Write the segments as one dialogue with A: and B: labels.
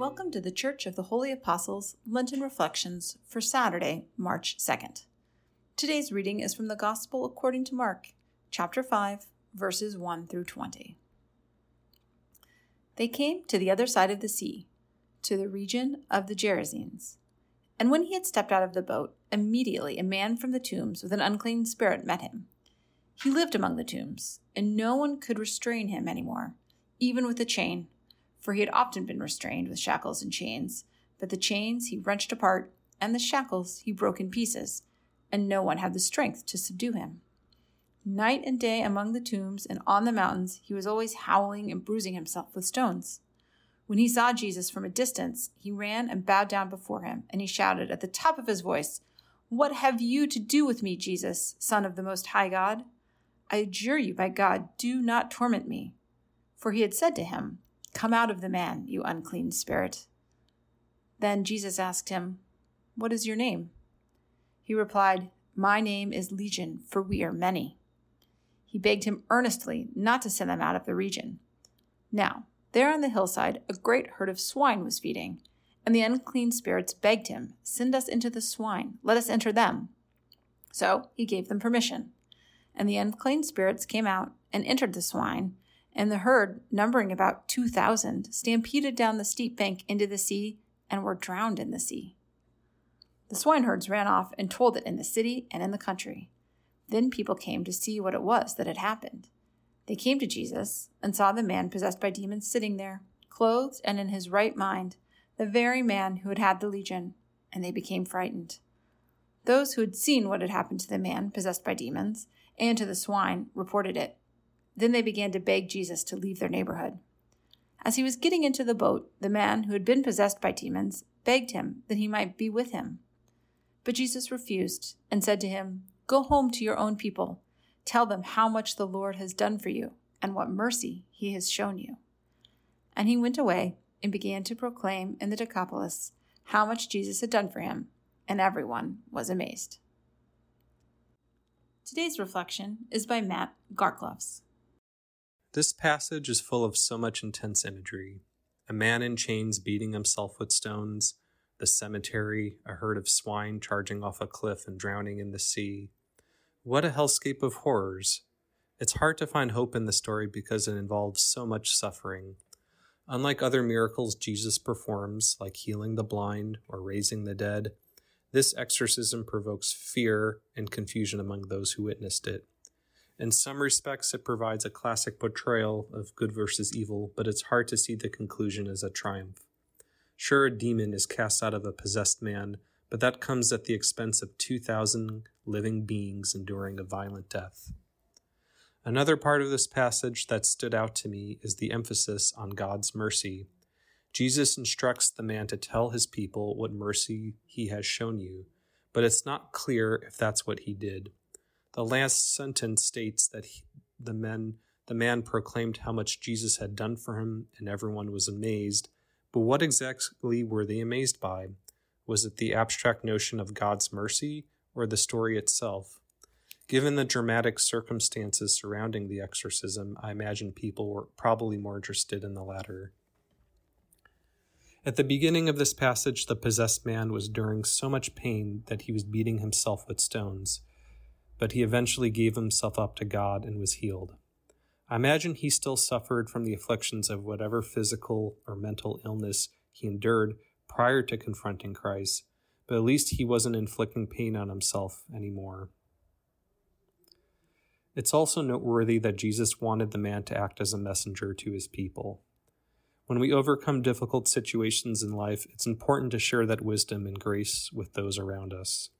A: Welcome to the Church of the Holy Apostles Lenten Reflections for Saturday, March 2nd. Today's reading is from the Gospel according to Mark, chapter 5, verses 1 through 20. They came to the other side of the sea, to the region of the Gerasenes. And when he had stepped out of the boat, immediately a man from the tombs with an unclean spirit met him. He lived among the tombs, and no one could restrain him any more, even with a chain, for he had often been restrained with shackles and chains. But the chains he wrenched apart, and the shackles he broke in pieces, and no one had the strength to subdue him. Night and day among the tombs and on the mountains, he was always howling and bruising himself with stones. When he saw Jesus from a distance, he ran and bowed down before him, and he shouted at the top of his voice, What have you to do with me, Jesus, Son of the Most High God? I adjure you by God, do not torment me. For he had said to him, Come out of the man, you unclean spirit. Then Jesus asked him, What is your name? He replied, My name is Legion, for we are many. He begged him earnestly not to send them out of the region. Now, there on the hillside, a great herd of swine was feeding, and the unclean spirits begged him, Send us into the swine, let us enter them. So he gave them permission. And the unclean spirits came out and entered the swine, and the herd, numbering about two thousand, stampeded down the steep bank into the sea and were drowned in the sea. The swineherds ran off and told it in the city and in the country. Then people came to see what it was that had happened. They came to Jesus and saw the man possessed by demons sitting there, clothed and in his right mind, the very man who had had the legion, and they became frightened. Those who had seen what had happened to the man possessed by demons and to the swine reported it. Then they began to beg Jesus to leave their neighborhood. As he was getting into the boat, the man who had been possessed by demons begged him that he might be with him. But Jesus refused and said to him, Go home to your own people Tell them how much the Lord has done for you and what mercy he has shown you. And he went away and began to proclaim in the Decapolis how much Jesus had done for him, and everyone was amazed. Today's reflection is by Matt Garkloves.
B: This passage is full of so much intense imagery a man in chains beating himself with stones, the cemetery, a herd of swine charging off a cliff and drowning in the sea, what a hellscape of horrors. It's hard to find hope in the story because it involves so much suffering. Unlike other miracles Jesus performs, like healing the blind or raising the dead, this exorcism provokes fear and confusion among those who witnessed it. In some respects, it provides a classic portrayal of good versus evil, but it's hard to see the conclusion as a triumph. Sure, a demon is cast out of a possessed man, but that comes at the expense of 2,000 living beings enduring a violent death. Another part of this passage that stood out to me is the emphasis on God's mercy. Jesus instructs the man to tell his people what mercy he has shown you, but it's not clear if that's what he did. The last sentence states that he, the men the man proclaimed how much Jesus had done for him and everyone was amazed, but what exactly were they amazed by? Was it the abstract notion of God's mercy or the story itself? Given the dramatic circumstances surrounding the exorcism, I imagine people were probably more interested in the latter. At the beginning of this passage, the possessed man was enduring so much pain that he was beating himself with stones, but he eventually gave himself up to God and was healed. I imagine he still suffered from the afflictions of whatever physical or mental illness he endured prior to confronting Christ, but at least he wasn't inflicting pain on himself anymore. It's also noteworthy that Jesus wanted the man to act as a messenger to his people. When we overcome difficult situations in life, it's important to share that wisdom and grace with those around us.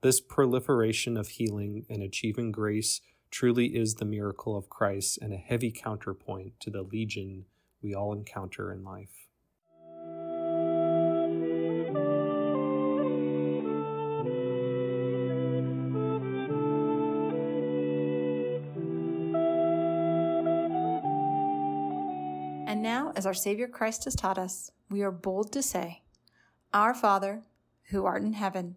B: This proliferation of healing and achieving grace truly is the miracle of Christ and a heavy counterpoint to the legion we all encounter in life.
A: And now, as our Savior Christ has taught us, we are bold to say, Our Father, who art in heaven,